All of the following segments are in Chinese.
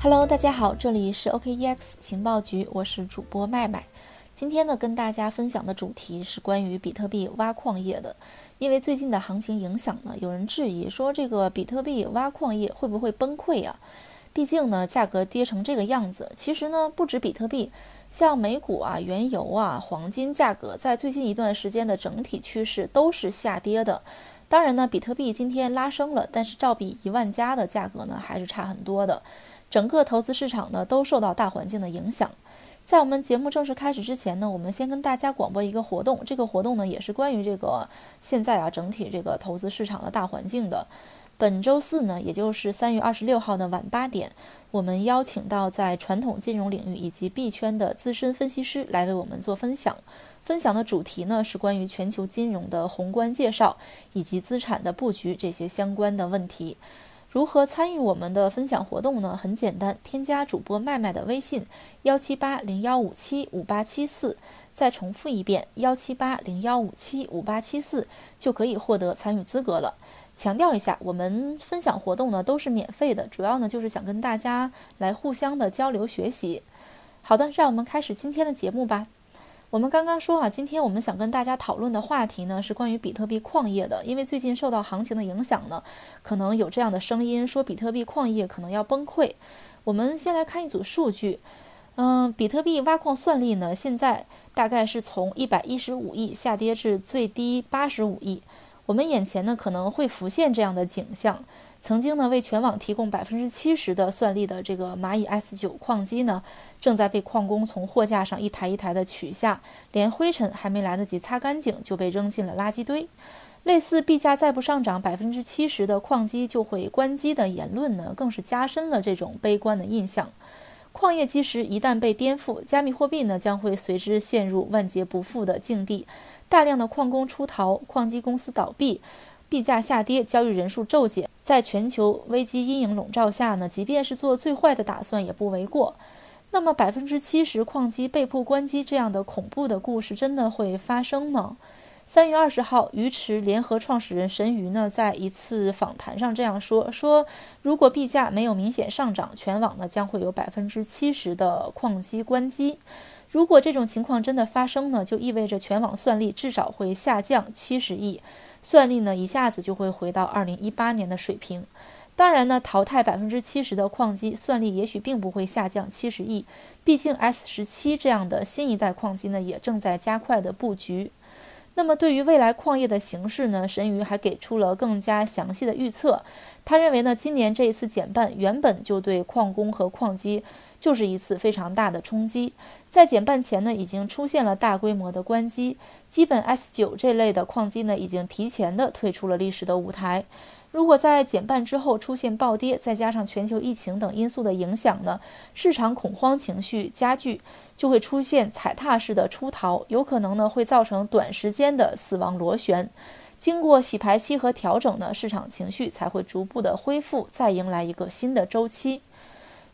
Hello，大家好，这里是 OKEX 情报局，我是主播麦麦。今天呢，跟大家分享的主题是关于比特币挖矿业的。因为最近的行情影响呢，有人质疑说这个比特币挖矿业会不会崩溃啊？毕竟呢，价格跌成这个样子。其实呢，不止比特币，像美股啊、原油啊、黄金价格，在最近一段时间的整体趋势都是下跌的。当然呢，比特币今天拉升了，但是照比一万加的价格呢，还是差很多的。整个投资市场呢都受到大环境的影响。在我们节目正式开始之前呢，我们先跟大家广播一个活动。这个活动呢也是关于这个现在啊整体这个投资市场的大环境的。本周四呢，也就是三月二十六号的晚八点，我们邀请到在传统金融领域以及币圈的资深分析师来为我们做分享。分享的主题呢是关于全球金融的宏观介绍以及资产的布局这些相关的问题。如何参与我们的分享活动呢？很简单，添加主播麦麦的微信幺七八零幺五七五八七四，再重复一遍幺七八零幺五七五八七四，就可以获得参与资格了。强调一下，我们分享活动呢都是免费的，主要呢就是想跟大家来互相的交流学习。好的，让我们开始今天的节目吧。我们刚刚说啊，今天我们想跟大家讨论的话题呢，是关于比特币矿业的。因为最近受到行情的影响呢，可能有这样的声音说，比特币矿业可能要崩溃。我们先来看一组数据，嗯，比特币挖矿算力呢，现在大概是从一百一十五亿下跌至最低八十五亿。我们眼前呢，可能会浮现这样的景象。曾经呢，为全网提供百分之七十的算力的这个蚂蚁 S 九矿机呢，正在被矿工从货架上一台一台的取下，连灰尘还没来得及擦干净，就被扔进了垃圾堆。类似币价再不上涨百分之七十的矿机就会关机的言论呢，更是加深了这种悲观的印象。矿业基石一旦被颠覆，加密货币呢将会随之陷入万劫不复的境地，大量的矿工出逃，矿机公司倒闭。币价下跌，交易人数骤减，在全球危机阴影笼罩下呢，即便是做最坏的打算也不为过。那么，百分之七十矿机被迫关机这样的恐怖的故事真的会发生吗？三月二十号，鱼池联合创始人神鱼呢，在一次访谈上这样说：说如果币价没有明显上涨，全网呢将会有百分之七十的矿机关机。如果这种情况真的发生呢，就意味着全网算力至少会下降七十亿。算力呢，一下子就会回到二零一八年的水平。当然呢，淘汰百分之七十的矿机，算力也许并不会下降七十亿。毕竟 S 十七这样的新一代矿机呢，也正在加快的布局。那么，对于未来矿业的形势呢，神鱼还给出了更加详细的预测。他认为呢，今年这一次减半原本就对矿工和矿机。就是一次非常大的冲击，在减半前呢，已经出现了大规模的关机，基本 S 九这类的矿机呢，已经提前的退出了历史的舞台。如果在减半之后出现暴跌，再加上全球疫情等因素的影响呢，市场恐慌情绪加剧，就会出现踩踏式的出逃，有可能呢会造成短时间的死亡螺旋。经过洗牌期和调整呢，市场情绪才会逐步的恢复，再迎来一个新的周期。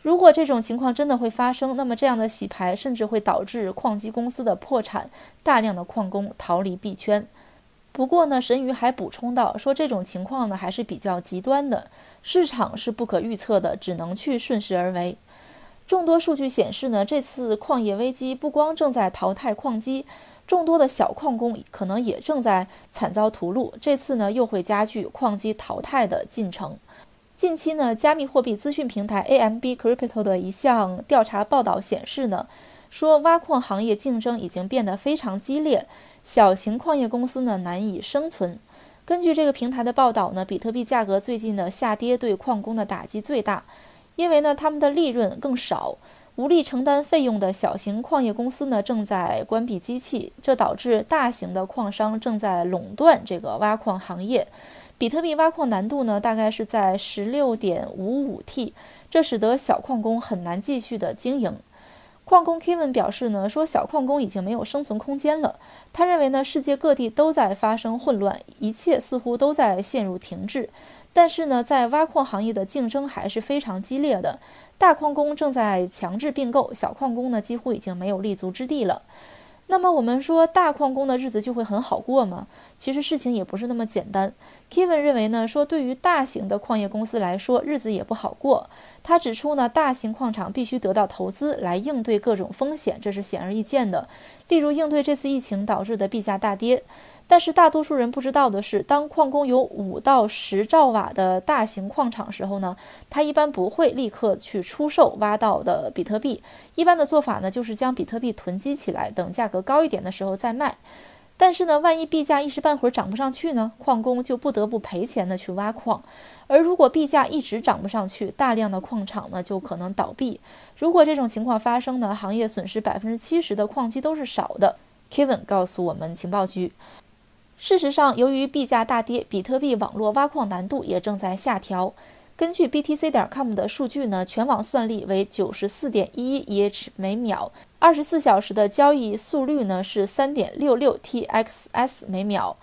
如果这种情况真的会发生，那么这样的洗牌甚至会导致矿机公司的破产，大量的矿工逃离币圈。不过呢，神鱼还补充到，说这种情况呢还是比较极端的，市场是不可预测的，只能去顺势而为。众多数据显示呢，这次矿业危机不光正在淘汰矿机，众多的小矿工可能也正在惨遭屠戮。这次呢，又会加剧矿机淘汰的进程。近期呢，加密货币资讯平台 AMB Crypto 的一项调查报道显示呢，说挖矿行业竞争已经变得非常激烈，小型矿业公司呢难以生存。根据这个平台的报道呢，比特币价格最近的下跌对矿工的打击最大，因为呢他们的利润更少，无力承担费用的小型矿业公司呢正在关闭机器，这导致大型的矿商正在垄断这个挖矿行业。比特币挖矿难度呢，大概是在十六点五五 T，这使得小矿工很难继续的经营。矿工 Kevin 表示呢，说小矿工已经没有生存空间了。他认为呢，世界各地都在发生混乱，一切似乎都在陷入停滞。但是呢，在挖矿行业的竞争还是非常激烈的，大矿工正在强制并购，小矿工呢几乎已经没有立足之地了。那么我们说大矿工的日子就会很好过吗？其实事情也不是那么简单。Kevin 认为呢，说对于大型的矿业公司来说，日子也不好过。他指出呢，大型矿场必须得到投资来应对各种风险，这是显而易见的。例如应对这次疫情导致的币价大跌。但是大多数人不知道的是，当矿工有五到十兆瓦的大型矿场时候呢，他一般不会立刻去出售挖到的比特币。一般的做法呢，就是将比特币囤积起来，等价格高一点的时候再卖。但是呢，万一币价一时半会儿涨不上去呢，矿工就不得不赔钱的去挖矿。而如果币价一直涨不上去，大量的矿场呢就可能倒闭。如果这种情况发生呢，行业损失百分之七十的矿机都是少的。Kevin 告诉我们情报局。事实上，由于币价大跌，比特币网络挖矿难度也正在下调。根据 BTC 点 com 的数据呢，全网算力为九十四点一 EH 每秒，二十四小时的交易速率呢是三点六六 TXS 每秒。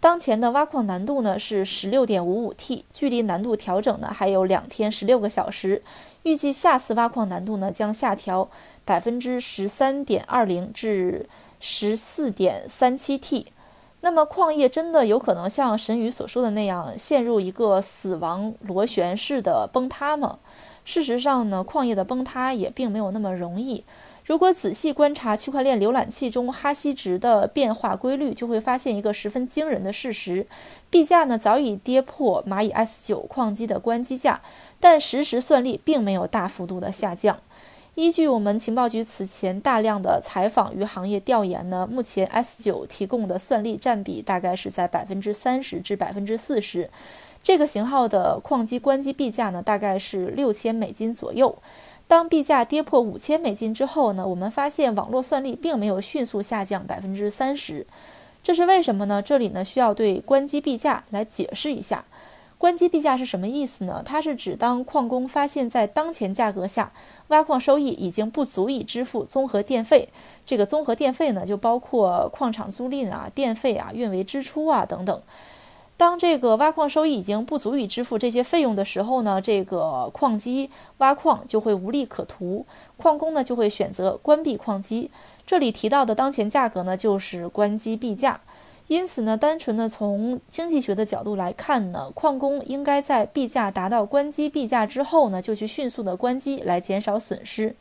当前的挖矿难度呢是十六点五五 T，距离难度调整呢还有两天十六个小时。预计下次挖矿难度呢将下调百分之十三点二零至十四点三七 T。那么，矿业真的有可能像神宇所说的那样，陷入一个死亡螺旋式的崩塌吗？事实上呢，矿业的崩塌也并没有那么容易。如果仔细观察区块链浏览器中哈希值的变化规律，就会发现一个十分惊人的事实：币价呢早已跌破蚂蚁 S9 矿机的关机价，但实时算力并没有大幅度的下降。依据我们情报局此前大量的采访与行业调研呢，目前 S9 提供的算力占比大概是在百分之三十至百分之四十。这个型号的矿机关机币价呢，大概是六千美金左右。当币价跌破五千美金之后呢，我们发现网络算力并没有迅速下降百分之三十，这是为什么呢？这里呢需要对关机币价来解释一下。关机币价是什么意思呢？它是指当矿工发现，在当前价格下，挖矿收益已经不足以支付综合电费。这个综合电费呢，就包括矿场租赁啊、电费啊、运维支出啊等等。当这个挖矿收益已经不足以支付这些费用的时候呢，这个矿机挖矿就会无利可图，矿工呢就会选择关闭矿机。这里提到的当前价格呢，就是关机币价。因此呢，单纯的从经济学的角度来看呢，矿工应该在币价达到关机币价之后呢，就去迅速的关机来减少损失。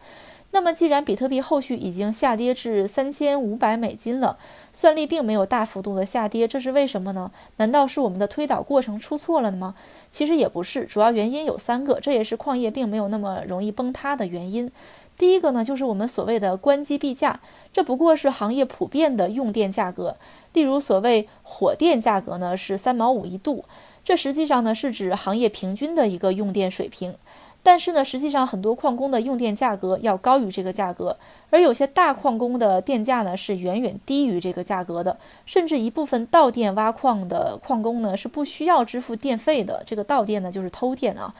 那么，既然比特币后续已经下跌至三千五百美金了，算力并没有大幅度的下跌，这是为什么呢？难道是我们的推导过程出错了吗？其实也不是，主要原因有三个，这也是矿业并没有那么容易崩塌的原因。第一个呢，就是我们所谓的关机币价，这不过是行业普遍的用电价格。例如，所谓火电价格呢是三毛五一度，这实际上呢是指行业平均的一个用电水平。但是呢，实际上很多矿工的用电价格要高于这个价格，而有些大矿工的电价呢是远远低于这个价格的，甚至一部分盗电挖矿的矿工呢是不需要支付电费的。这个盗电呢就是偷电啊。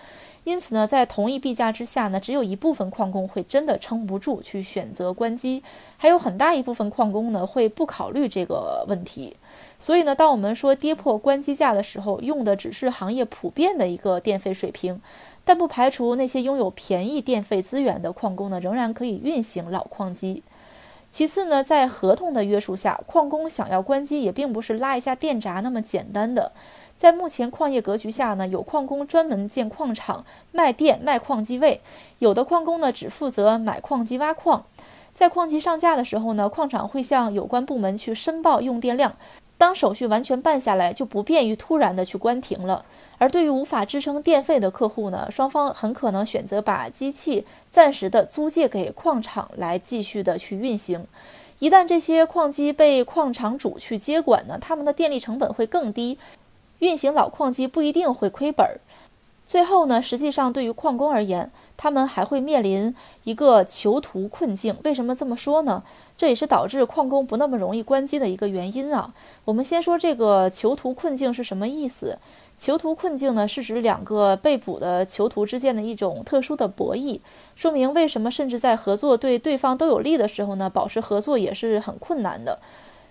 因此呢，在同一币价之下呢，只有一部分矿工会真的撑不住去选择关机，还有很大一部分矿工呢会不考虑这个问题。所以呢，当我们说跌破关机价的时候，用的只是行业普遍的一个电费水平，但不排除那些拥有便宜电费资源的矿工呢，仍然可以运行老矿机。其次呢，在合同的约束下，矿工想要关机也并不是拉一下电闸那么简单的。在目前矿业格局下呢，有矿工专门建矿场卖电卖矿机位，有的矿工呢只负责买矿机挖矿。在矿机上架的时候呢，矿场会向有关部门去申报用电量。当手续完全办下来，就不便于突然的去关停了。而对于无法支撑电费的客户呢，双方很可能选择把机器暂时的租借给矿场来继续的去运行。一旦这些矿机被矿场主去接管呢，他们的电力成本会更低。运行老矿机不一定会亏本儿，最后呢，实际上对于矿工而言，他们还会面临一个囚徒困境。为什么这么说呢？这也是导致矿工不那么容易关机的一个原因啊。我们先说这个囚徒困境是什么意思？囚徒困境呢，是指两个被捕的囚徒之间的一种特殊的博弈，说明为什么甚至在合作对对方都有利的时候呢，保持合作也是很困难的。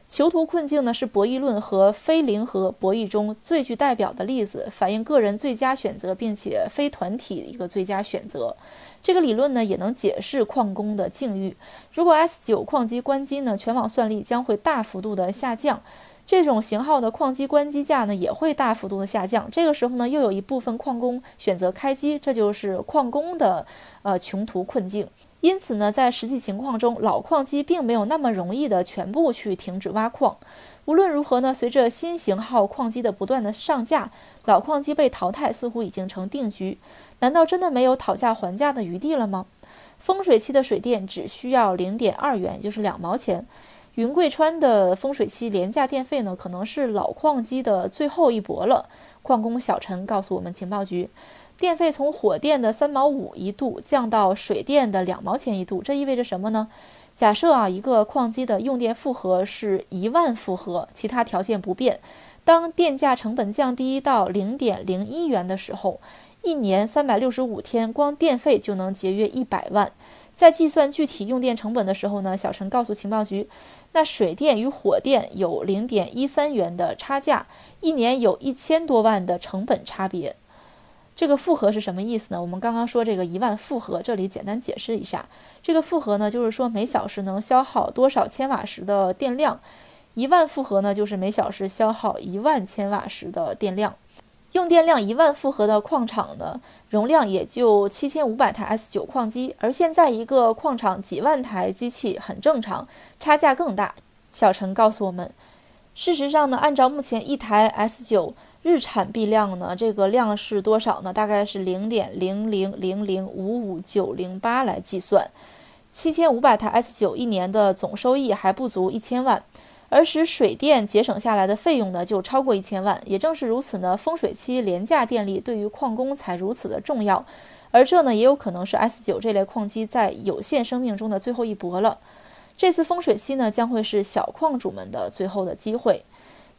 囚徒困境呢，是博弈论和非零和博弈中最具代表的例子，反映个人最佳选择，并且非团体一个最佳选择。这个理论呢，也能解释矿工的境遇。如果 S 九矿机关机呢，全网算力将会大幅度的下降，这种型号的矿机关机价呢，也会大幅度的下降。这个时候呢，又有一部分矿工选择开机，这就是矿工的呃穷途困境。因此呢，在实际情况中，老矿机并没有那么容易的全部去停止挖矿。无论如何呢，随着新型号矿机的不断的上架，老矿机被淘汰似乎已经成定局。难道真的没有讨价还价的余地了吗？风水期的水电只需要零点二元，也就是两毛钱。云贵川的风水期廉价电费呢，可能是老矿机的最后一搏了。矿工小陈告诉我们情报局。电费从火电的三毛五一度降到水电的两毛钱一度，这意味着什么呢？假设啊，一个矿机的用电负荷是一万伏荷，其他条件不变，当电价成本降低到零点零一元的时候，一年三百六十五天，光电费就能节约一百万。在计算具体用电成本的时候呢，小陈告诉情报局，那水电与火电有零点一三元的差价，一年有一千多万的成本差别。这个负荷是什么意思呢？我们刚刚说这个一万负荷，这里简单解释一下。这个负荷呢，就是说每小时能消耗多少千瓦时的电量。一万负荷呢，就是每小时消耗一万千瓦时的电量。用电量一万负荷的矿场呢，容量也就七千五百台 S 九矿机，而现在一个矿场几万台机器很正常，差价更大。小陈告诉我们，事实上呢，按照目前一台 S 九。日产币量呢？这个量是多少呢？大概是零点零零零零五五九零八来计算，七千五百台 S 九一年的总收益还不足一千万，而使水电节省下来的费用呢就超过一千万。也正是如此呢，风水期廉价电力对于矿工才如此的重要，而这呢也有可能是 S 九这类矿机在有限生命中的最后一搏了。这次风水期呢将会是小矿主们的最后的机会。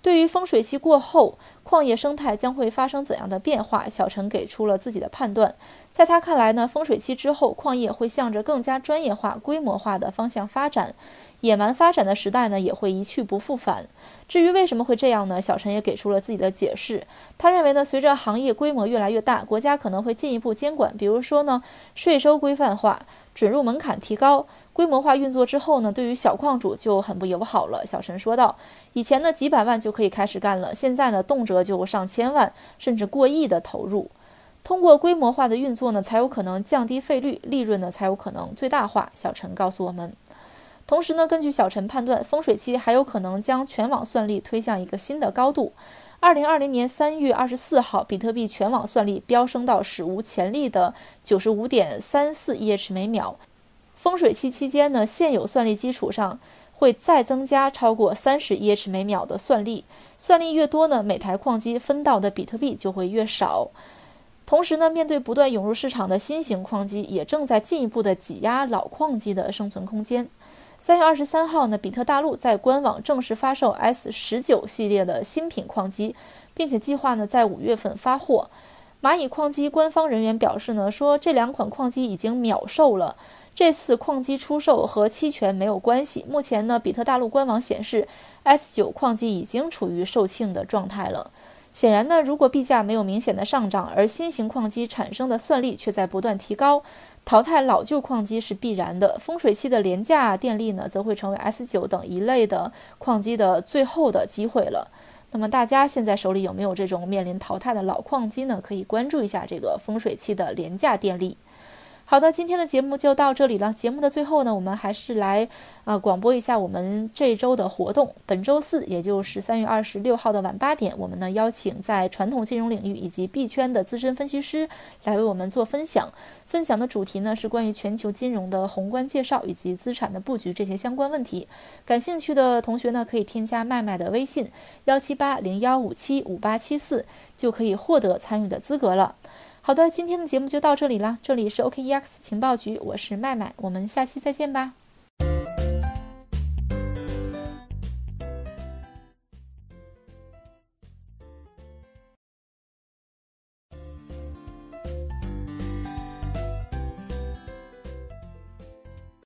对于风水期过后矿业生态将会发生怎样的变化，小陈给出了自己的判断。在他看来呢，风水期之后，矿业会向着更加专业化、规模化的方向发展，野蛮发展的时代呢也会一去不复返。至于为什么会这样呢？小陈也给出了自己的解释。他认为呢，随着行业规模越来越大，国家可能会进一步监管，比如说呢，税收规范化，准入门槛提高。规模化运作之后呢，对于小矿主就很不友好了。小陈说道：“以前呢，几百万就可以开始干了，现在呢，动辄就上千万，甚至过亿的投入。通过规模化的运作呢，才有可能降低费率，利润呢才有可能最大化。”小陈告诉我们。同时呢，根据小陈判断，风水期还有可能将全网算力推向一个新的高度。二零二零年三月二十四号，比特币全网算力飙升到史无前例的九十五点三四 EH 每秒。风水期期间呢，现有算力基础上会再增加超过三十 EH 每秒的算力，算力越多呢，每台矿机分到的比特币就会越少。同时呢，面对不断涌入市场的新型矿机，也正在进一步的挤压老矿机的生存空间。三月二十三号呢，比特大陆在官网正式发售 S 十九系列的新品矿机，并且计划呢在五月份发货。蚂蚁矿机官方人员表示呢，说这两款矿机已经秒售了。这次矿机出售和期权没有关系。目前呢，比特大陆官网显示 S 九矿机已经处于售罄的状态了。显然呢，如果币价没有明显的上涨，而新型矿机产生的算力却在不断提高，淘汰老旧矿机是必然的。风水期的廉价电力呢，则会成为 S 九等一类的矿机的最后的机会了。那么大家现在手里有没有这种面临淘汰的老矿机呢？可以关注一下这个风水期的廉价电力。好的，今天的节目就到这里了。节目的最后呢，我们还是来啊广播一下我们这周的活动。本周四，也就是三月二十六号的晚八点，我们呢邀请在传统金融领域以及币圈的资深分析师来为我们做分享。分享的主题呢是关于全球金融的宏观介绍以及资产的布局这些相关问题。感兴趣的同学呢可以添加麦麦的微信幺七八零幺五七五八七四，就可以获得参与的资格了。好的，今天的节目就到这里了。这里是 OKEX 情报局，我是麦麦，我们下期再见吧。